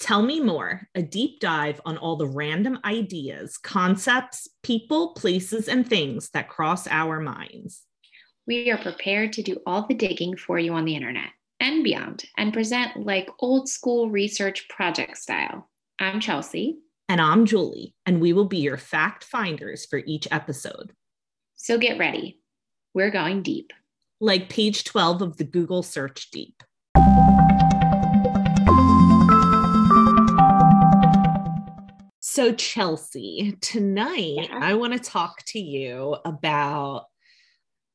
Tell Me More, a deep dive on all the random ideas, concepts, people, places, and things that cross our minds. We are prepared to do all the digging for you on the internet and beyond and present like old school research project style. I'm Chelsea. And I'm Julie, and we will be your fact finders for each episode. So get ready. We're going deep. Like page 12 of the Google search deep. So, Chelsea, tonight Yeah. I want to talk to you about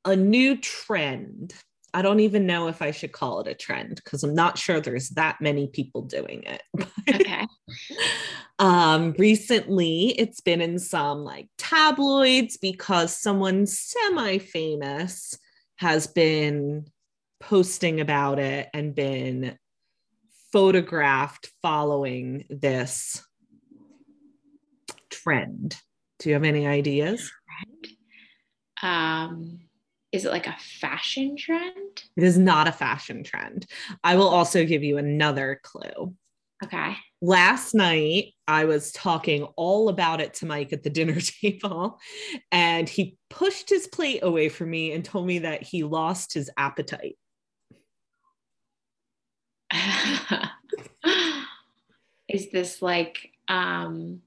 a new trend. I don't even know if I should call it a trend because I'm not sure there's that many people doing it. Okay. um, recently, it's been in some like tabloids because someone semi famous has been posting about it and been photographed following this trend. Do you have any ideas? um, is it like a fashion trend? It is not a fashion trend. I will also give you another clue. Okay. Last night, I was talking all about it to Mike at the dinner table, and he pushed his plate away from me and told me that he lost his appetite. is this like um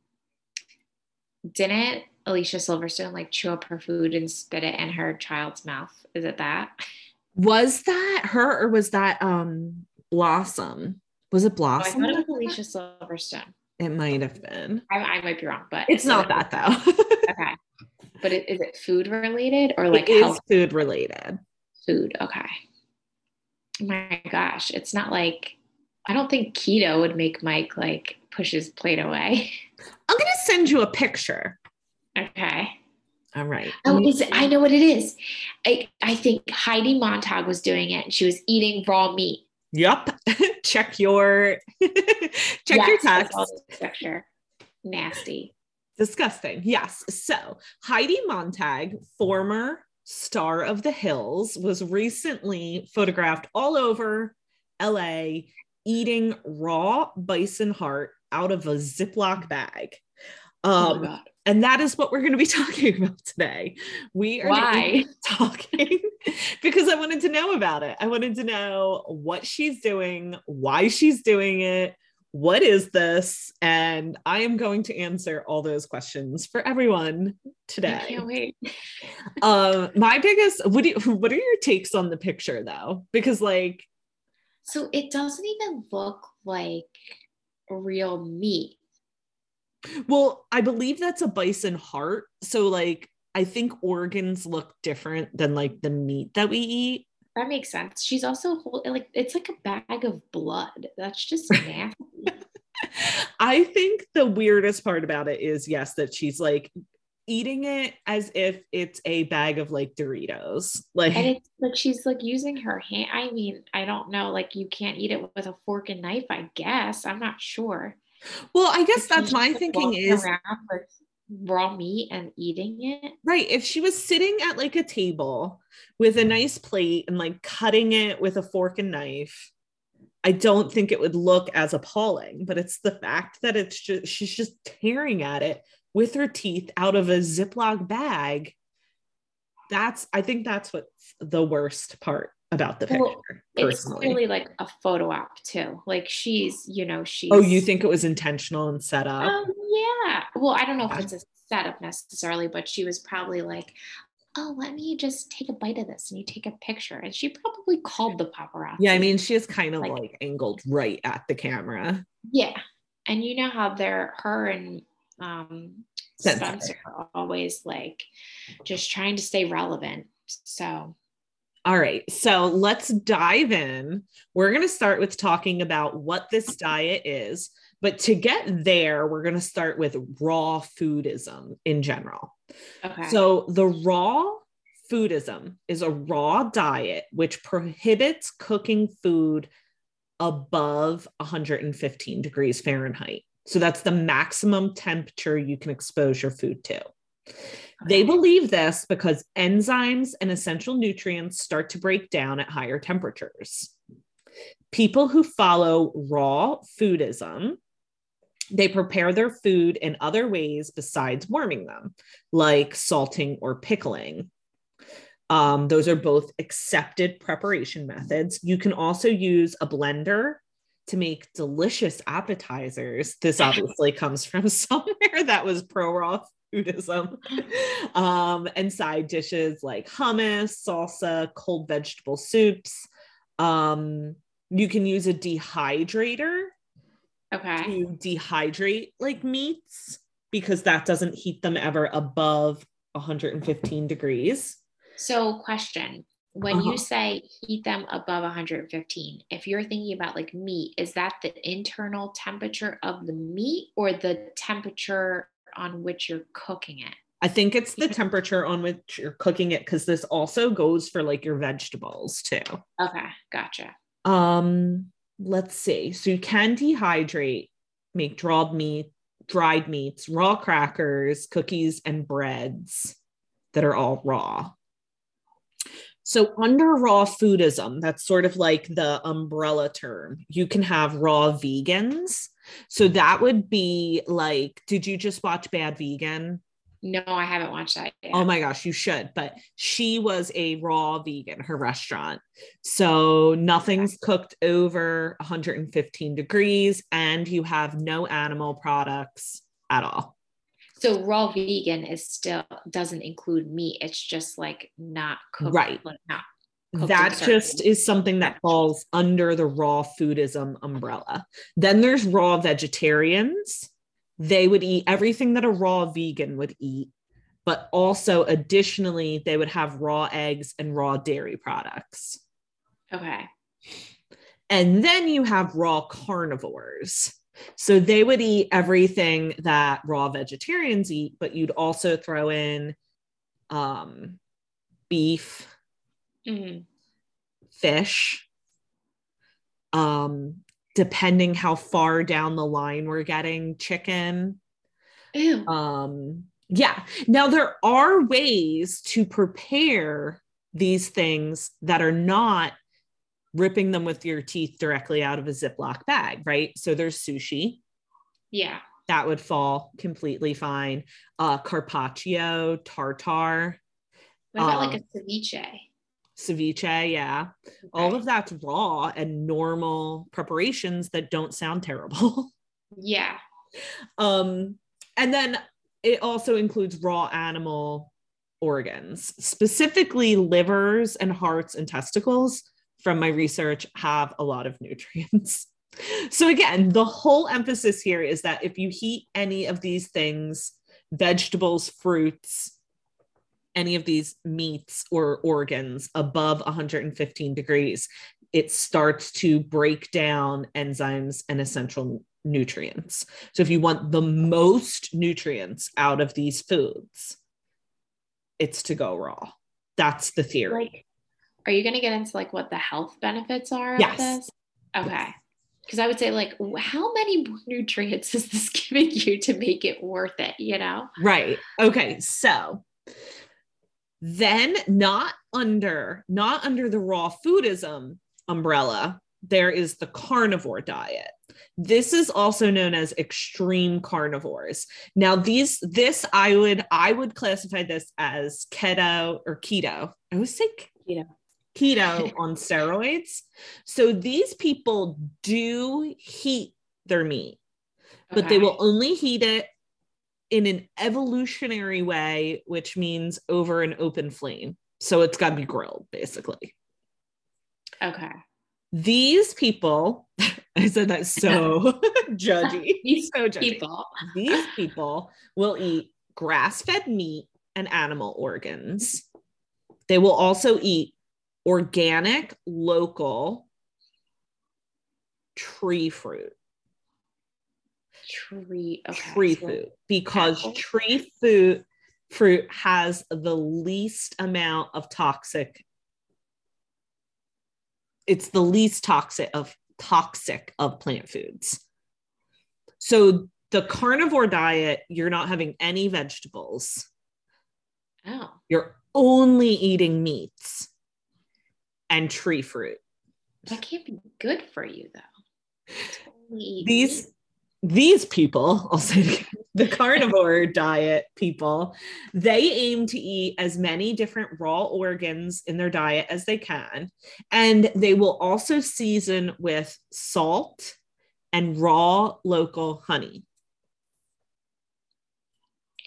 didn't Alicia Silverstone like chew up her food and spit it in her child's mouth? Is it that? Was that her or was that um Blossom? Was it Oh, I Blossom? thought it was Alicia Silverstone. it might have been. I, I might be wrong, but It's not that though. Okay. But it, is it food related or like it is health food related. food? Okay. Oh my gosh. It's not like I don't think keto would make Mike like push his plate away. I'm gonna send you a picture. Okay. All right. Oh, is it, I know what it is. I, I think Heidi Montag was doing it and she was eating raw meat. Yup. check your check your Yes, I text. picture. Nasty. Disgusting. Yes. So Heidi Montag, former star of the Hills, was recently photographed all over LA eating raw bison heart out of a Ziploc bag. oh Um, god. and that is what we're going to be talking about today. We are Why? talking because I wanted to know about it. I wanted to know what she's doing, why she's doing it, what is this, and I am going to answer all those questions for everyone I today. can't wait. Um, my biggest what do you, what are your takes on the picture though? Because like So it doesn't even look like real meat. Well, I believe that's a bison heart. So like I think organs look different than like the meat that we eat. That makes sense. She's also whole, like it's like a bag of blood. That's just nasty. I think the weirdest part about it is yes that she's like eating it as if it's a bag of like Doritos. Like and it's like she's like using her hand. I mean, I don't know. Like you can't eat it with a fork and knife. I guess I'm not sure. well, I guess She's that's my thinking is raw meat and eating it. right. If she was sitting at like a table with a nice plate and like cutting it with a fork and knife, I don't think it would look as appalling, but it's the fact that it's just she's just tearing at it with her teeth out of a Ziploc bag. That's I think that's what's the worst part about the picture, Well, It's clearly like a photo op too. Like she's, you know, she's. oh, you think it was intentional and set up? Um, yeah. Well, I don't know if it's a setup necessarily, but she was probably like, "Oh, let me just take a bite of this," and you take a picture. And she probably called the paparazzi. yeah, I mean, she is kind of like- like angled right at the camera. yeah. And you know how they're her and um, Spencer. Always like just trying to stay relevant. So All right, so let's dive in. We're going to start with talking about what this diet is. But to get there, we're going to start with raw foodism in general. okay. So, the raw foodism is a raw diet which prohibits cooking food above 115 degrees Fahrenheit. So, that's the maximum temperature you can expose your food to. They believe this because enzymes and essential nutrients start to break down at higher temperatures. People who follow raw foodism They prepare their food in other ways besides warming them, like salting or pickling. Um, those are both accepted preparation methods. You can also use a blender to make delicious appetizers. This obviously comes from somewhere that was pro raw foodism. Um, and side dishes like hummus, salsa, cold vegetable soups. Um, you can use a dehydrator Okay. to dehydrate like meats because that doesn't heat them ever above 115 degrees. So, question when Uh-huh. you say heat them above 115, if you're thinking about like meat, is that the internal temperature of the meat or the temperature on which you're cooking it? I think it's the temperature on which you're cooking it because this also goes for like your vegetables too. Okay, gotcha. Um, let's see. So you can dehydrate, make dried meat, dried meats, raw crackers, cookies, and breads that are all raw. So under raw foodism, that's sort of like the umbrella term. You can have raw vegans. So that would be like, did you just watch Bad Vegan? No, I haven't watched that yet. Oh my gosh, you should. But she was a raw vegan, her restaurant. So nothing's cooked over 115 degrees, and you have no animal products at all. So raw vegan is still doesn't include meat. It's just like not cooked. Right. Like not cooked That just is something that falls under the raw foodism umbrella. Then there's raw vegetarians. They would eat everything that a raw vegan would eat, but also additionally, they would have raw eggs and raw dairy products. Okay. And then you have raw carnivores. So they would eat everything that raw vegetarians eat, but you'd also throw in um, beef, Mhm. fish, um, depending how far down the line we're getting, chicken. Ew. Um, yeah. Now, there are ways to prepare these things that are not ripping them with your teeth directly out of a Ziploc bag, right? So there's sushi yeah. that would fall completely fine. Uh, carpaccio, tartare, What about Um, like a ceviche? ceviche, yeah. All of that's raw and normal preparations that don't sound terrible. Yeah. um, and then it also includes raw animal organs, specifically livers and hearts and testicles. From my research, have a lot of nutrients. So, again, the whole emphasis here is that if you heat any of these things, vegetables, fruits, any of these meats or organs above 115 degrees, it starts to break down enzymes and essential nutrients. So if you want the most nutrients out of these foods, it's to go raw. That's the theory. Like, are you going to get into like what the health benefits are Yes. of this? Okay. Because I would say, like, how many nutrients is this giving you to make it worth it? You know? Right. Okay. So then not under not under the raw foodism umbrella, there is the carnivore diet. This is also known as extreme carnivores. Now these this I would I would classify this as keto or keto. I always say Keto. Keto on steroids. So these people do heat their meat but they will only heat it in an evolutionary way, which means over an open flame. So it's got to be grilled, basically. Okay. These people, I said that so judgy. These so judgy. people. These people will eat grass fed meat and animal organs. They will also eat organic, local tree fruit. Tree. Okay. tree fruit because apple. tree fruit fruit has the least amount of toxic it's the least toxic of toxic of plant foods so the carnivore diet you're not having any vegetables Oh. you're only eating meats and tree fruit That can't be good for you though. To only eat these these people, I'll say the carnivore diet people, they aim to eat as many different raw organs in their diet as they can. And they will also season with salt and raw local honey.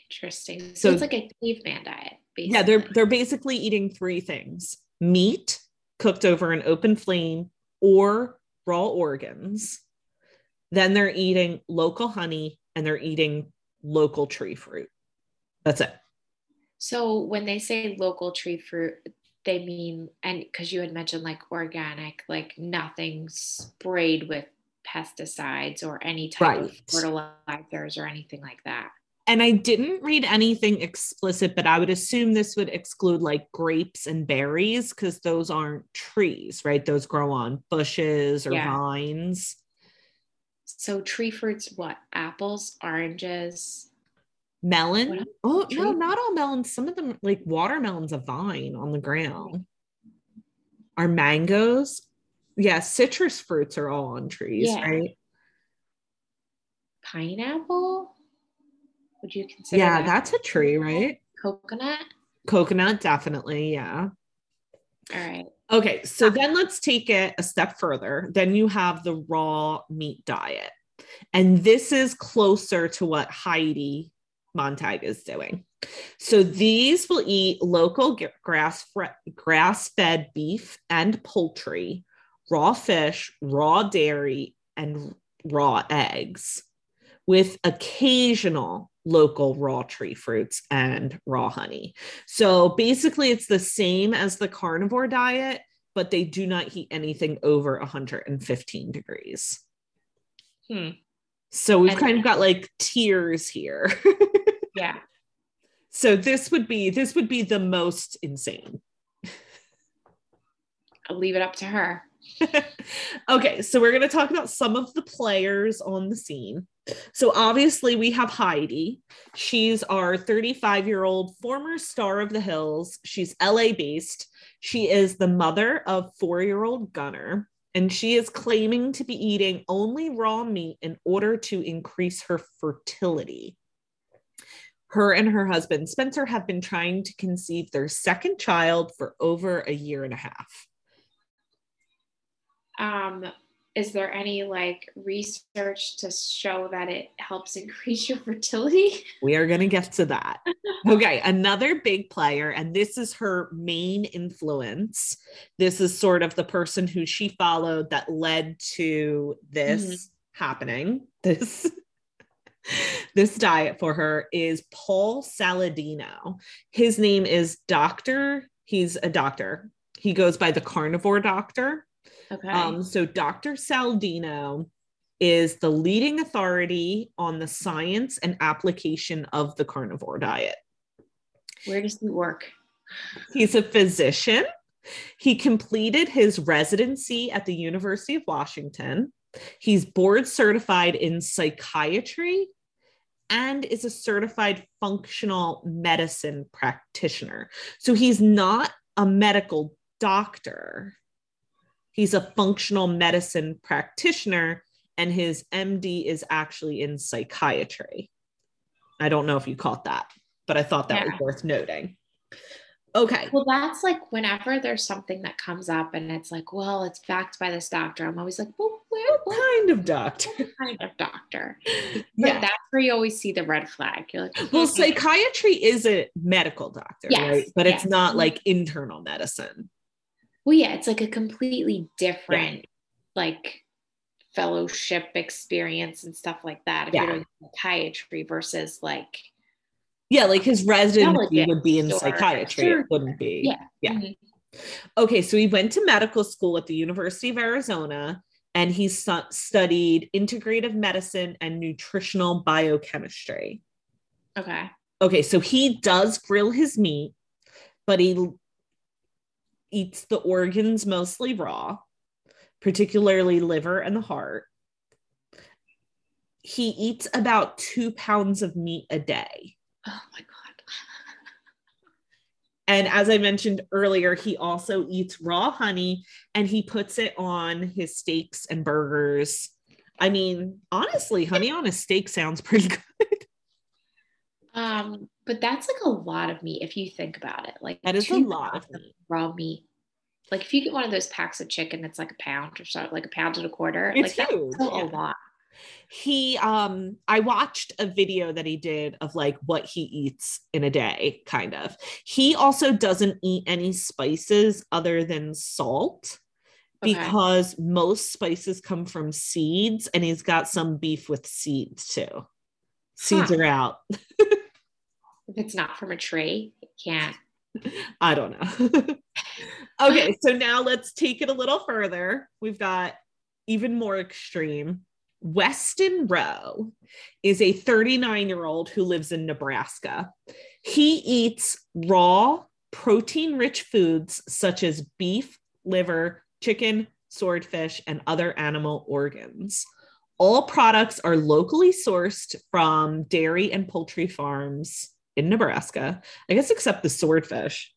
Interesting. So, So- it's like a caveman diet. Basically. Yeah, they're they're basically eating three things: meat cooked over an open flame or raw organs. Then they're eating local honey and they're eating local tree fruit. That's it. So when they say local tree fruit, they mean and because you had mentioned like organic, like nothing sprayed with pesticides or any type of fertilizers or anything like that. And I didn't read anything explicit, but I would assume this would exclude like grapes and berries because those aren't trees, right? Those grow on bushes or Yeah. vines. So tree fruits, what? Apples, oranges. Melon. Oh, no, not all melons. Some of them, like watermelon's a vine on the ground. Are mangoes? Yeah, citrus fruits are all on trees, Yeah. right? Pineapple? Would you consider Yeah, that that's a tree, right? coconut? Coconut, definitely. Yeah. All right. Okay, so then let's take it a step further. Then you have the raw meat diet. And this is closer to what Heidi Montag is doing. So these will eat local grass grass fed beef and poultry, raw fish, raw dairy, and raw eggs, with occasional local raw tree fruits and raw honey. So basically, it's the same as the carnivore diet, but they do not heat anything over 115 degrees. Hmm. So we've And- kind of got like tiers here. Yeah. so this would be this would be the most insane. I'll leave it up to her. okay, so we're going to talk about some of the players on the scene. So obviously we have Heidi. She's our 35-year-old former star of the hills. She's LA based. She is the mother of 4-year-old Gunner and she is claiming to be eating only raw meat in order to increase her fertility. Her and her husband Spencer have been trying to conceive their second child for over a year and a half. Um, is there any like research to show that it helps increase your fertility? We are going to get to that. Okay, another big player, and this is her main influence. This is sort of the person who she followed that led to this mm-hmm. happening. This this diet for her is Paul Saladino. His name is Doctor. He's a doctor. He goes by the carnivore doctor. Okay. Um, so Dr. Saladino is the leading authority on the science and application of the carnivore diet. Where does he work? He's a physician. He completed his residency at the University of Washington. He's board certified in psychiatry and is a certified functional medicine practitioner. So he's not a medical doctor. He's a functional medicine practitioner, and his MD is actually in psychiatry. I don't know if you caught that, but I thought that Yeah. was worth noting. Okay. Well, that's like whenever there's something that comes up and it's like, well, it's backed by this doctor. I'm always like, well, What what kind of doctor? kind of doctor? But Yeah. that's where you always see the red flag. You're like, Well, "Hmm, psychiatry is a medical doctor, Yes, right? But it's not like internal medicine. Well, yeah, it's like a completely different like fellowship experience and stuff like that. If Yeah. you're doing psychiatry versus like, Yeah, like his residency would be in psychiatry. surgery. It wouldn't be. yeah, Yeah. mhm. Okay, so he went to medical school at the University of Arizona and he stu- studied integrative medicine and nutritional biochemistry. okay, Okay, so he does grill his meat, but he eats the organs mostly raw, particularly liver and the heart. He eats about two pounds of meat a day. oh my god, And as I mentioned earlier, he also eats raw honey and he puts it on his steaks and burgers. I mean, honestly, honey on a steak sounds pretty good. Um, but that's like a lot of meat if you think about it. Like That is a lot of meat. raw meat. Like if you get one of those packs of chicken that's like a pound or so, like a pound and a quarter, It's like that's huge, still yeah. a lot. He um I watched a video that he did of like what he eats in a day, kind of. He also doesn't eat any spices other than salt Okay. because most spices come from seeds and he's got some beef with seeds too. Seeds Huh. are out. If it's not from a tree, it can't. I don't know. okay, so now let's take it a little further. We've got even more extreme. Weston Rowe is a 39 year old who lives in Nebraska. He eats raw, protein rich foods such as beef, liver, chicken, swordfish, and other animal organs. All products are locally sourced from dairy and poultry farms in Nebraska. I guess except the swordfish.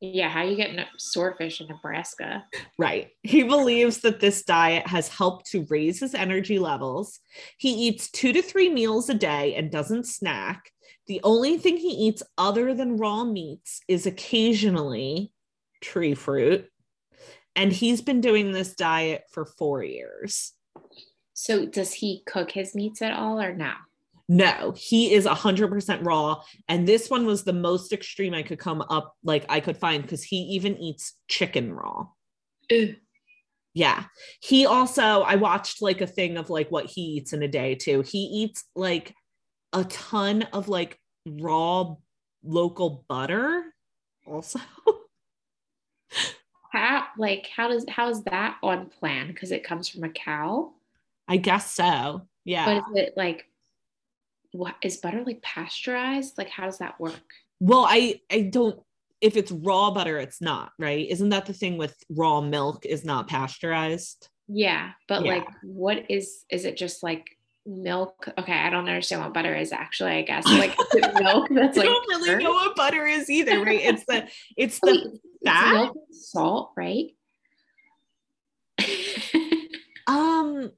Yeah, how you get swordfish in Nebraska? Right. He believes that this diet has helped to raise his energy levels. He eats two to three meals a day and doesn't snack. The only thing he eats other than raw meats is occasionally tree fruit. And he's been doing this diet for four years. So does he cook his meats at all or no? No, he is 100% raw. And this one was the most extreme I could come up, like I could find, because he even eats chicken raw. Ew. Yeah. He also, I watched like a thing of like what he eats in a day too. He eats like a ton of like raw local butter also. How like how does how is that on plan? Because it comes from a cow. I guess so. Yeah. But is it like what is butter like pasteurized? Like how does that work? well, I I don't if it's raw butter, it's not, right? Isn't that the thing with raw milk is not pasteurized? Yeah, but Yeah. like what is is it just like milk? Okay, I don't understand what butter is actually, I guess. Like milk that's like I don't really pure? know what butter is either, right? It's the it's the wait, it's fat? milk and salt, right? Um,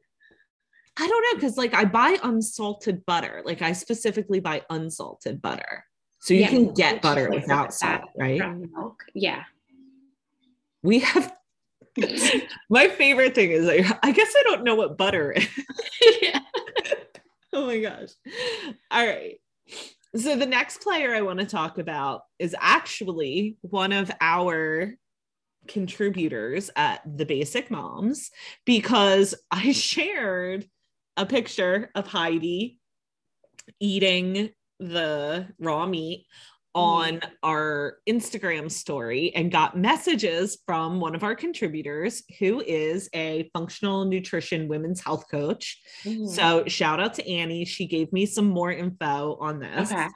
I don't know because like I buy unsalted butter. Like I specifically buy unsalted butter, so you Yeah, can get butter like without salt, right? Milk. Yeah. We have. My favorite thing is like I guess I don't know what butter is. yeah. oh my gosh! All right. So the next player I want to talk about is actually one of our contributors at the Basic Moms because I shared a picture of Heidi eating the raw meat on our Instagram story and got messages from one of our contributors who is a functional nutrition women's health coach. Mhm. So shout out to Annie. She gave me some more info on this. okay.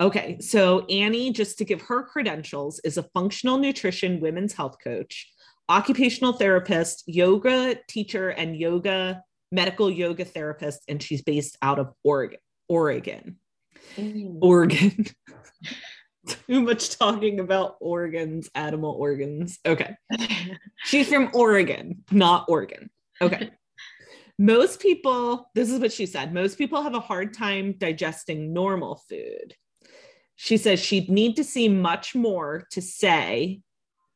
Okay, so Annie, just to give her credentials, is a functional nutrition women's health coach, occupational therapist, yoga teacher, and yoga medical yoga therapist, and she's based out of Oregon. Oregon. Mhm. Oregon. Too much talking about organs, animal organs. Okay. She's from Oregon, not Oregon. Okay. most people, this is what she said most people have a hard time digesting normal food. She says she'd need to see much more to say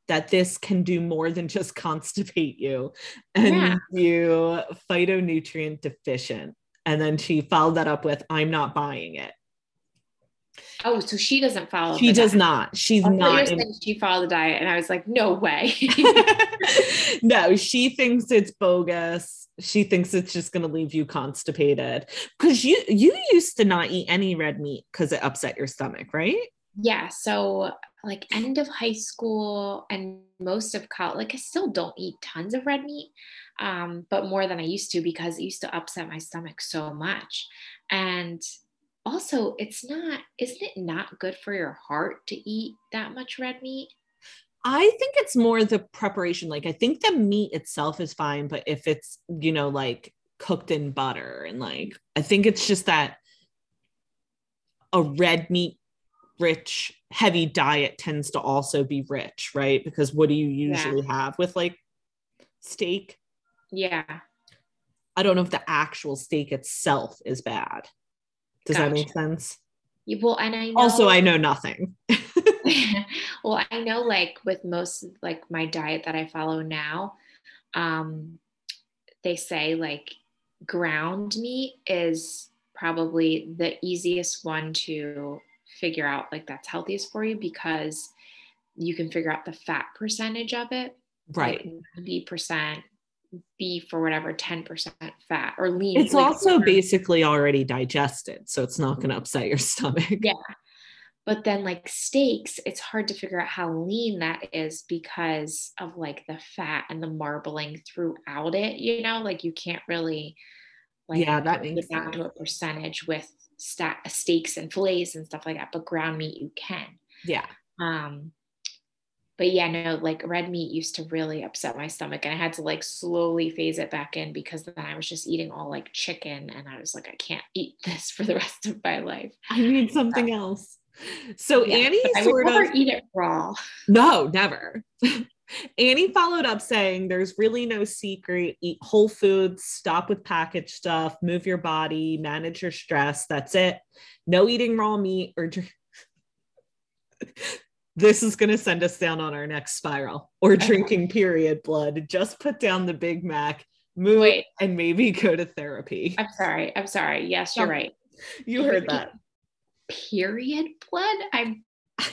that this can do more than just constipate you and Yeah. you phytonutrient deficient. And then she followed that up with, I'm not buying it. Oh, so she doesn't follow. She does diet. not. She's oh, thought not. saying she followed the diet, and I was like, no way. no, she thinks it's bogus. She thinks it's just going to leave you constipated because you you used to not eat any red meat because it upset your stomach, right? yeah. So like end of high school and most of college, like I still don't eat tons of red meat, um, but more than I used to because it used to upset my stomach so much. And also, it's not, isn't it not good for your heart to eat that much red meat? I think it's more the preparation. Like I think the meat itself is fine, but if it's you know like cooked in butter and like I think it's just that a red meat rich heavy diet tends to also be rich, right? Because what do you usually have with like steak? Yeah. I don't know if the actual steak itself is bad. Does that make sense? Yeah, Well, and I know, Also, I know nothing. well, I know like with most like my diet that I follow now, um, they say like ground meat is probably the easiest one to figure out like that's healthiest for you because you can figure out the fat percentage of it. Right. Ninety percent beef or whatever, ten percent fat or lean. It's like, also or- basically already digested, so it's not going to upset your stomach. Yeah. But then like steaks, it's hard to figure out how lean that is because of like the fat and the marbling throughout it, you know, like you can't really like Yeah, that makes down sense. to a percentage with sta- steaks and fillets and stuff like that, but ground meat you can. Yeah. Um but yeah, no, like red meat used to really upset my stomach and I had to like slowly phase it back in because then I was just eating all like chicken and I was like, I can't eat this for the rest of my life. I need something else. So Yeah, Annie I would sort never of eat it raw. no, never. Annie followed up saying there's really no secret. Eat whole foods, stop with packaged stuff, move your body, manage your stress. That's it. No eating raw meat or drink. this is going to send us down on our next spiral or drinking period blood. Just put down the Big Mac, move, Wait. and maybe go to therapy. I'm sorry. I'm sorry. Yes, you're right. You heard that. Period blood? I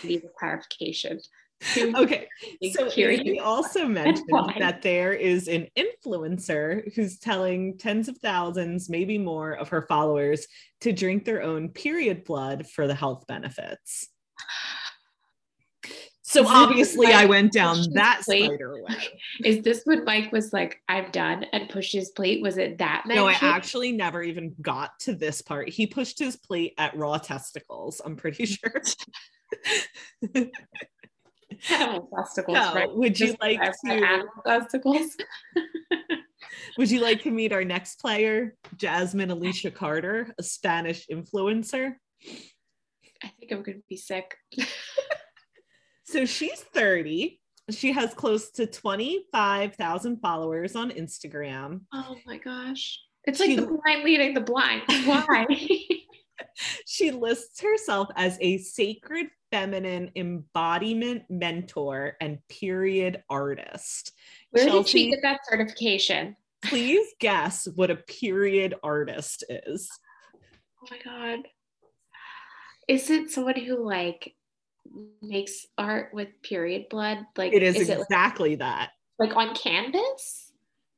need a clarification. Okay. So Amy also mentioned that there is an influencer who's telling tens of thousands, maybe more, of her followers to drink their own period blood for the health benefits. So obviously, I went down that spider web. Is this what Mike was like, I'm done and pushed his plate? Was it that No, I actually never even got to this part. He pushed his plate at raw testicles. I'm pretty sure. Animal testicles, No, right? would you Just like to- animal testicles? Would you like to meet our next player, Jasmine Alicia Carter, a Spanish influencer? I think I'm gonna be sick. So she's 30. She has close to 25,000 followers on Instagram. Oh my gosh. It's like She- the blind leading the blind. Why? She lists herself as a sacred feminine embodiment mentor and period artist. Where did Chelsea- she get that certification? Please guess what a period artist is. Oh my god. Is it someone who like makes art with period blood? Like It is, it like, exactly that. like on canvas?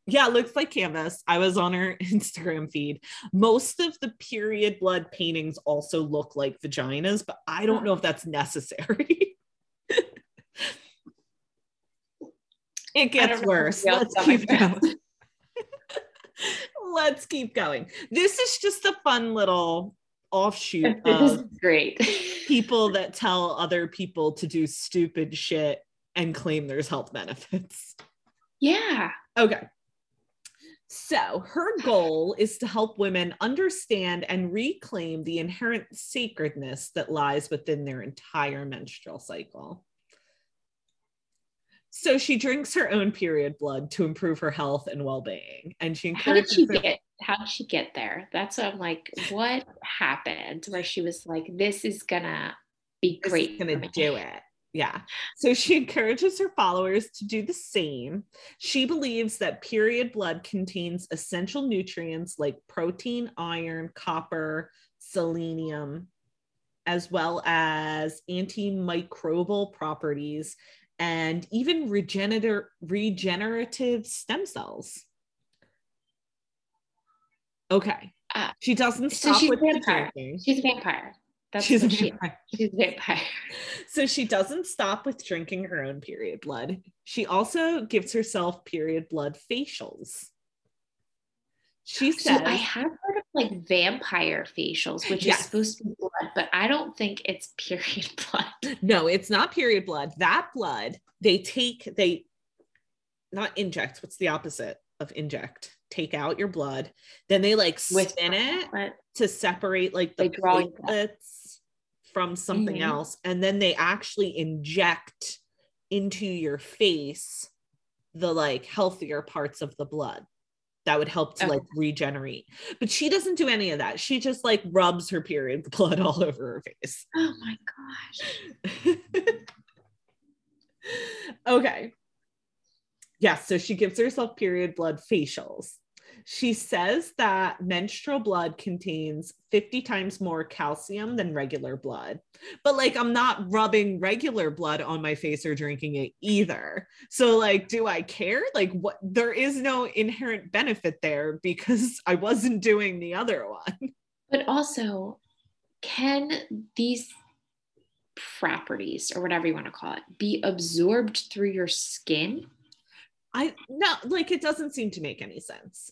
Yeah, it looks like canvas. I was on her Instagram feed. Most of the period blood paintings also look like vaginas, but I don't know if that's necessary. it gets worse. Let's keep going. Let's keep going. This is just a fun little offshoot of great. people that tell other people to do stupid shit and claim there's health benefits. yeah. Okay. So, her goal is to help women understand and reclaim the inherent sacredness that lies within their entire menstrual cycle. So, she drinks her own period blood to improve her health and well being. And she How did encourages she her- get how did she get there? That's what I'm like, what happened where she was like, this is gonna be This is great. gonna do it. Yeah. So she encourages her followers to do the same. She believes that period blood contains essential nutrients like protein, iron, copper, selenium, as well as antimicrobial properties and even regenerative regenerative stem cells. Okay. Ah, she doesn't so she's with vampire. She's a vampire. That's She's a what she- vampire. she's a vampire. So she doesn't stop with drinking her own period blood. She also gives herself period blood facials. She So says, I have heard of like vampire facials, which Yes. is supposed to be blood, but I don't think it's period blood. no, it's not period blood. That blood, they take, they not inject. What's the opposite of inject? Take out your blood. Then they like With spin it to separate like the They draw you that. platelets from something Mhm. else. And then they actually inject into your face the like healthier parts of the blood. that would help to Okay. like regenerate. But she doesn't do any of that. She just like rubs her period blood all over her face. Oh my gosh. okay. Yes, so she gives herself period blood facials. She says that menstrual blood contains 50 times more calcium than regular blood. But like, I'm not rubbing regular blood on my face or drinking it either. So, like, do I care? Like, what? There is no inherent benefit there because I wasn't doing the other one. But also, can these properties or whatever you want to call it be absorbed through your skin? I no, like, it doesn't seem to make any sense.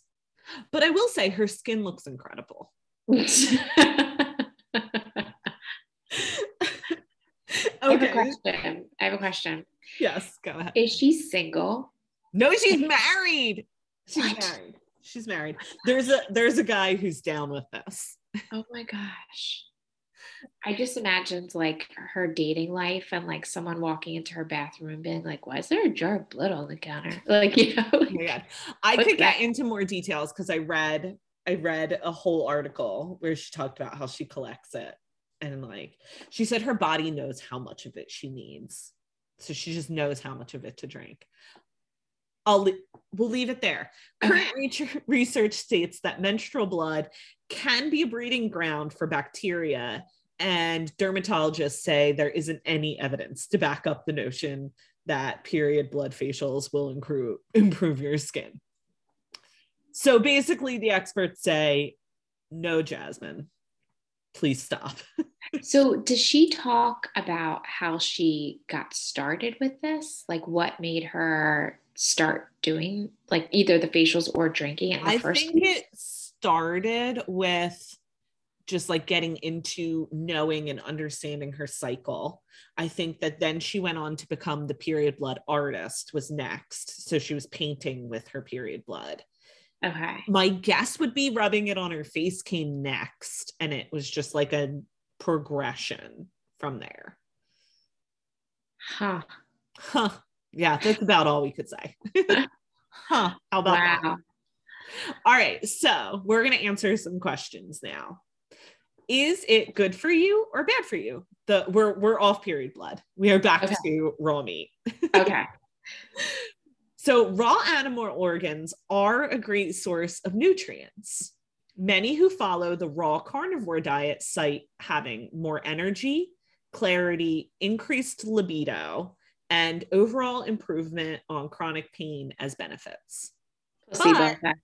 But I will say her skin looks incredible. I have a okay. question. I have a question. Yes, go ahead. Is she single? No, she's married. She's What? married. She's married. There's a there's a guy who's down with this. Oh my gosh. I just imagined like her dating life and like someone walking into her bathroom and being like, why is there a jar of blood on the counter? Like, you know, Oh my God. I could get that? into more details because I read I read a whole article where she talked about how she collects it. And like she said her body knows how much of it she needs. So she just knows how much of it to drink. I'll we'll leave it there. Current research states that menstrual blood can be a breeding ground for bacteria, and dermatologists say there isn't any evidence to back up the notion that period blood facials will improve improve your skin. So basically, the experts say, "No, Jasmine, please stop." So, does she talk about how she got started with this? Like, what made her start doing like either the facials or drinking in the I first think place? it started with just like getting into knowing and understanding her cycle. I think that then she went on to become the period blood artist was next. So she was painting with her period blood. Okay. My guess would be rubbing it on her face came next and it was just like a progression from there. Huh. Huh. Yeah, that's about all we could say. huh. How about that? All right, so we're going to answer some questions now. Is it good for you or bad for you? The we're we're off period blood. We are back Okay. to raw meat. Okay. So raw animal organs are a great source of nutrients. Many who follow the raw carnivore diet cite having more energy, clarity, increased libido, and overall improvement on chronic pain as benefits. Placebo But- effect.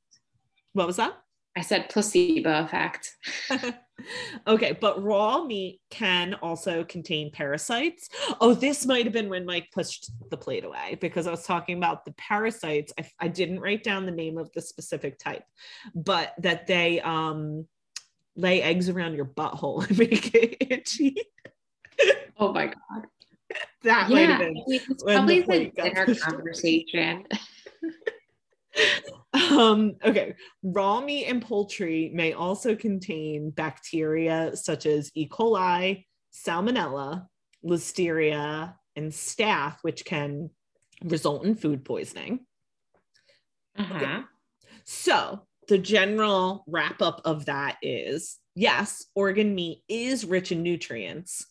What was that? I said placebo effect. okay, but raw meat can also contain parasites. Oh, this might have been when Mike pushed the plate away because I was talking about the parasites. I, I didn't write down the name of the specific type, but that they um lay eggs around your butthole and make it itchy. Oh my god. That might Yeah, have been. it's probably the dinner conversation. Um, okay, raw meat and poultry may also contain bacteria such as E. coli, salmonella, listeria, and staph, which can result in food poisoning. Uh-huh. So, the general wrap up of that is yes, organ meat is rich in nutrients,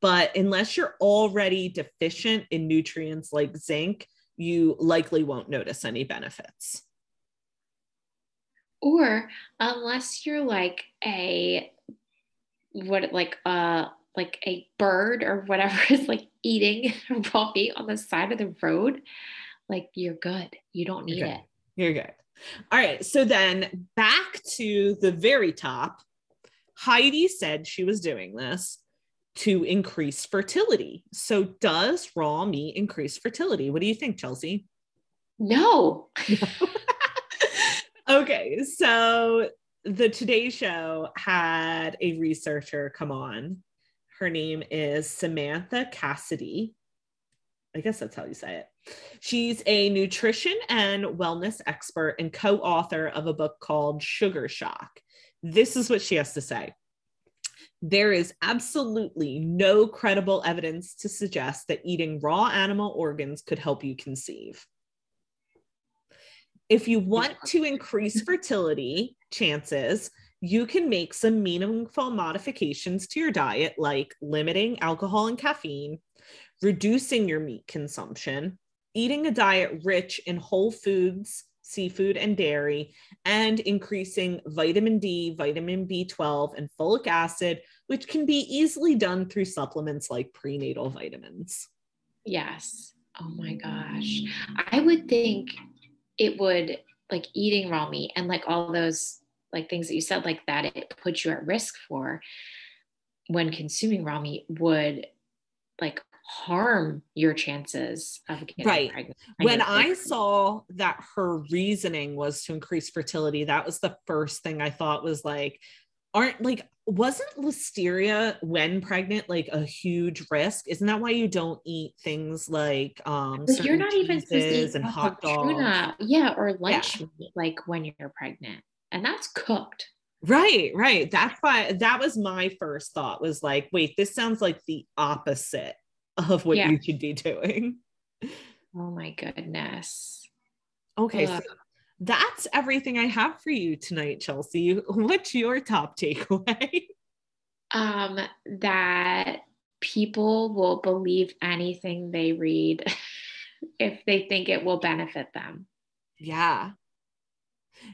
but unless you're already deficient in nutrients like zinc, you likely won't notice any benefits. Or unless you're like a what like uh like a bird or whatever is like eating raw meat on the side of the road, like you're good. You don't need Okay. it. You're good. All right. So then back to the very top. Heidi said she was doing this to increase fertility. So does raw meat increase fertility? What do you think, Chelsea? No. okay. So the Today Show had a researcher come on. Her name is Samantha Cassetty. I guess that's how you say it. She's a nutrition and wellness expert and co author of a book called Sugar Shock. This is what she has to say. There is absolutely no credible evidence to suggest that eating raw animal organs could help you conceive. if you want to increase fertility chances, you can make some meaningful modifications to your diet, like limiting alcohol and caffeine, reducing your meat consumption, eating a diet rich in whole foods, seafood, and dairy, and increasing vitamin D, vitamin B12, and folic acid, which can be easily done through supplements like prenatal vitamins. Yes. Oh my gosh. I would think it would like eating raw meat and like all those like things that you said like that it puts you at risk for when consuming raw meat would like harm your chances of getting right. pregnant. When I saw that her reasoning was to increase fertility, that was the first thing I thought was like, aren't like, wasn't listeria when pregnant like a huge risk? Isn't that why you don't eat things like um you're not even cheeses and hot dogs? tuna, yeah, or lunch meat like when you're pregnant, and that's cooked. Right, right. That's why that was my first thought was like, wait, this sounds like the opposite of what Yeah. you should be doing. Oh my goodness. Okay, so that's everything I have for you tonight, Chelsea. What's your top takeaway? Um, that people will believe anything they read if they think it will benefit them. yeah.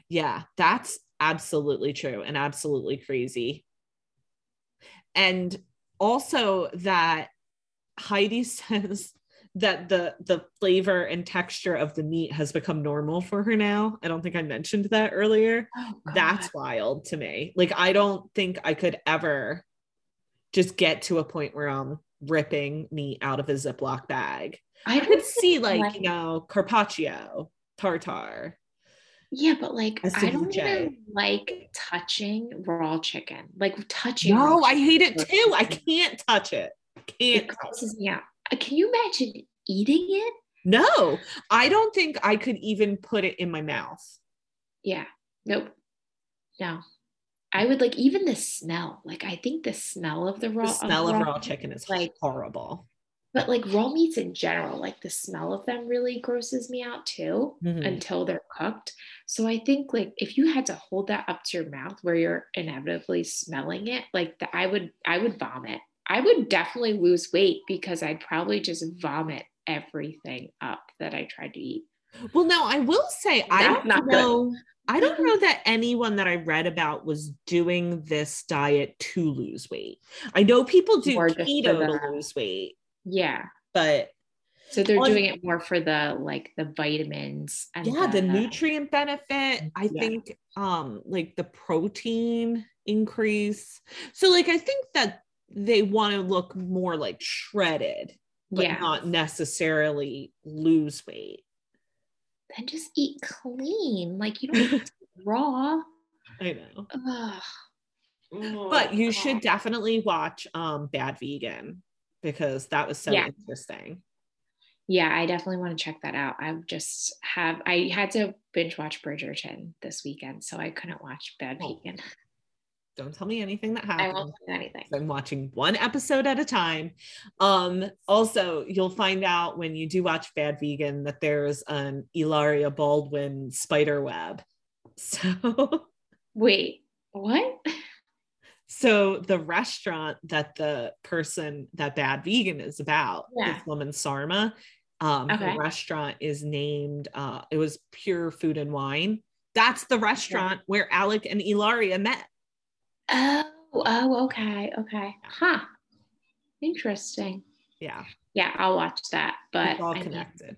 Yeah, that's absolutely true and absolutely crazy. And also that Heidi says that the the flavor and texture of the meat has become normal for her now. I don't think I mentioned that earlier. Oh, That's wild to me. Like I don't think I could ever just get to a point where I'm ripping meat out of a Ziploc bag. I I could see like, like- you know, carpaccio, tartare. Yeah, but like I don't even like touching raw chicken. Like touching. No, I hate it too. I can't touch it. Can't. It grosses me out. Uh, Can you imagine eating it? No, I don't think I could even put it in my mouth. Yeah. Nope. No. I would like even the smell. Like I think the smell of the raw The smell of raw raw chicken is like- horrible. but like raw meats in general, like the smell of them really grosses me out too Mhm. until they're cooked. So I think like if you had to hold that up to your mouth where you're inevitably smelling it, like the, I would I would vomit. I would definitely lose weight because I'd probably just vomit everything up that I tried to eat. Well, no, I will say I don't not good. know. I don't know that anyone that I read about was doing this diet to lose weight. I know people do for keto to lose weight, Yeah. but So they're On- doing it more for the like the vitamins and yeah, the nutrient benefit, I Yeah. think um like the protein increase. So like I think that they want to look more like shredded, but yeah. not necessarily lose weight. Then just eat clean. Like you don't eat raw. I know. Ugh. But Oh, you should definitely watch um Bad Vegan because that was so Yeah. interesting. Yeah, I definitely want to check that out. I just have I had to binge watch Bridgerton this weekend, so I couldn't watch Bad Oh, Vegan. Don't tell me anything that happens. I won't say anything. I'm watching one episode at a time. Um, also, you'll find out when you do watch Bad Vegan that there's an Hilaria Baldwin spider web. So, Wait, what? so the restaurant that the person that Bad Vegan is about, Yeah. this woman Sarma, um, Okay. her restaurant is named. Uh, it was Pure Food and Wine. That's the restaurant where Alec and Hilaria met. Oh, oh, okay, okay. Huh. Interesting. Yeah, Yeah, I'll watch that. But it's all I mean, connected.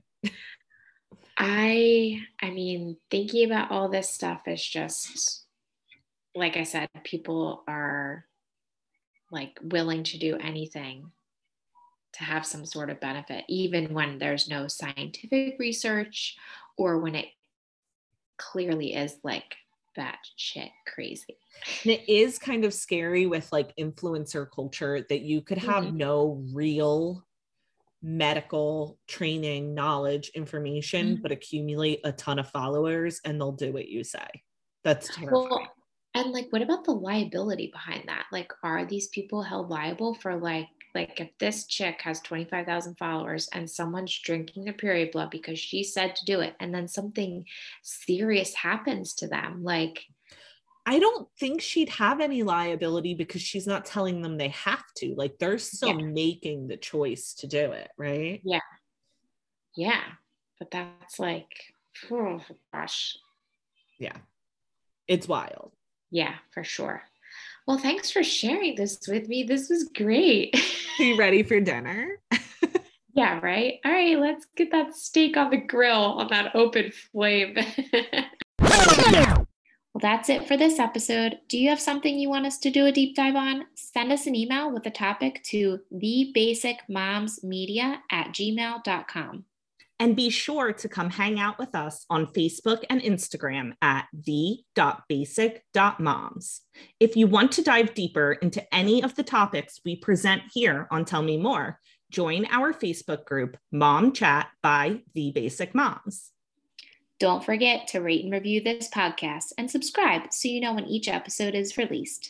I I mean, thinking about all this stuff is just like I said, people are like willing to do anything to have some sort of benefit, even when there's no scientific research or when it clearly is like that shit crazy. And it is kind of scary with like influencer culture that you could have Mhm. no real medical training, knowledge, information, Mhm. but accumulate a ton of followers and they'll do what you say. That's terrifying. Well, and like, what about the liability behind that? Like, are these people held liable for like like if this chick has 25,000 followers and someone's drinking their period blood because she said to do it and then something serious happens to them like I don't think she'd have any liability because she's not telling them they have to. Like they're still yeah. making the choice to do it, right? Yeah. Yeah. But that's like, oh gosh. Yeah. It's wild. Yeah, for sure. Well, thanks for sharing this with me. This was great. Are you ready for dinner? yeah, right. All right, let's get that steak on the grill on that open flame. well, that's it for this episode. Do you have something you want us to do a deep dive on? Send us an email with the topic to thebasicmomsmedia at gmail.com. And be sure to come hang out with us on Facebook and Instagram at the.basic.moms. If you want to dive deeper into any of the topics we present here on Tell Me More, join our Facebook group, Mom Chat by The Basic Moms. Don't forget to rate and review this podcast and subscribe so you know when each episode is released.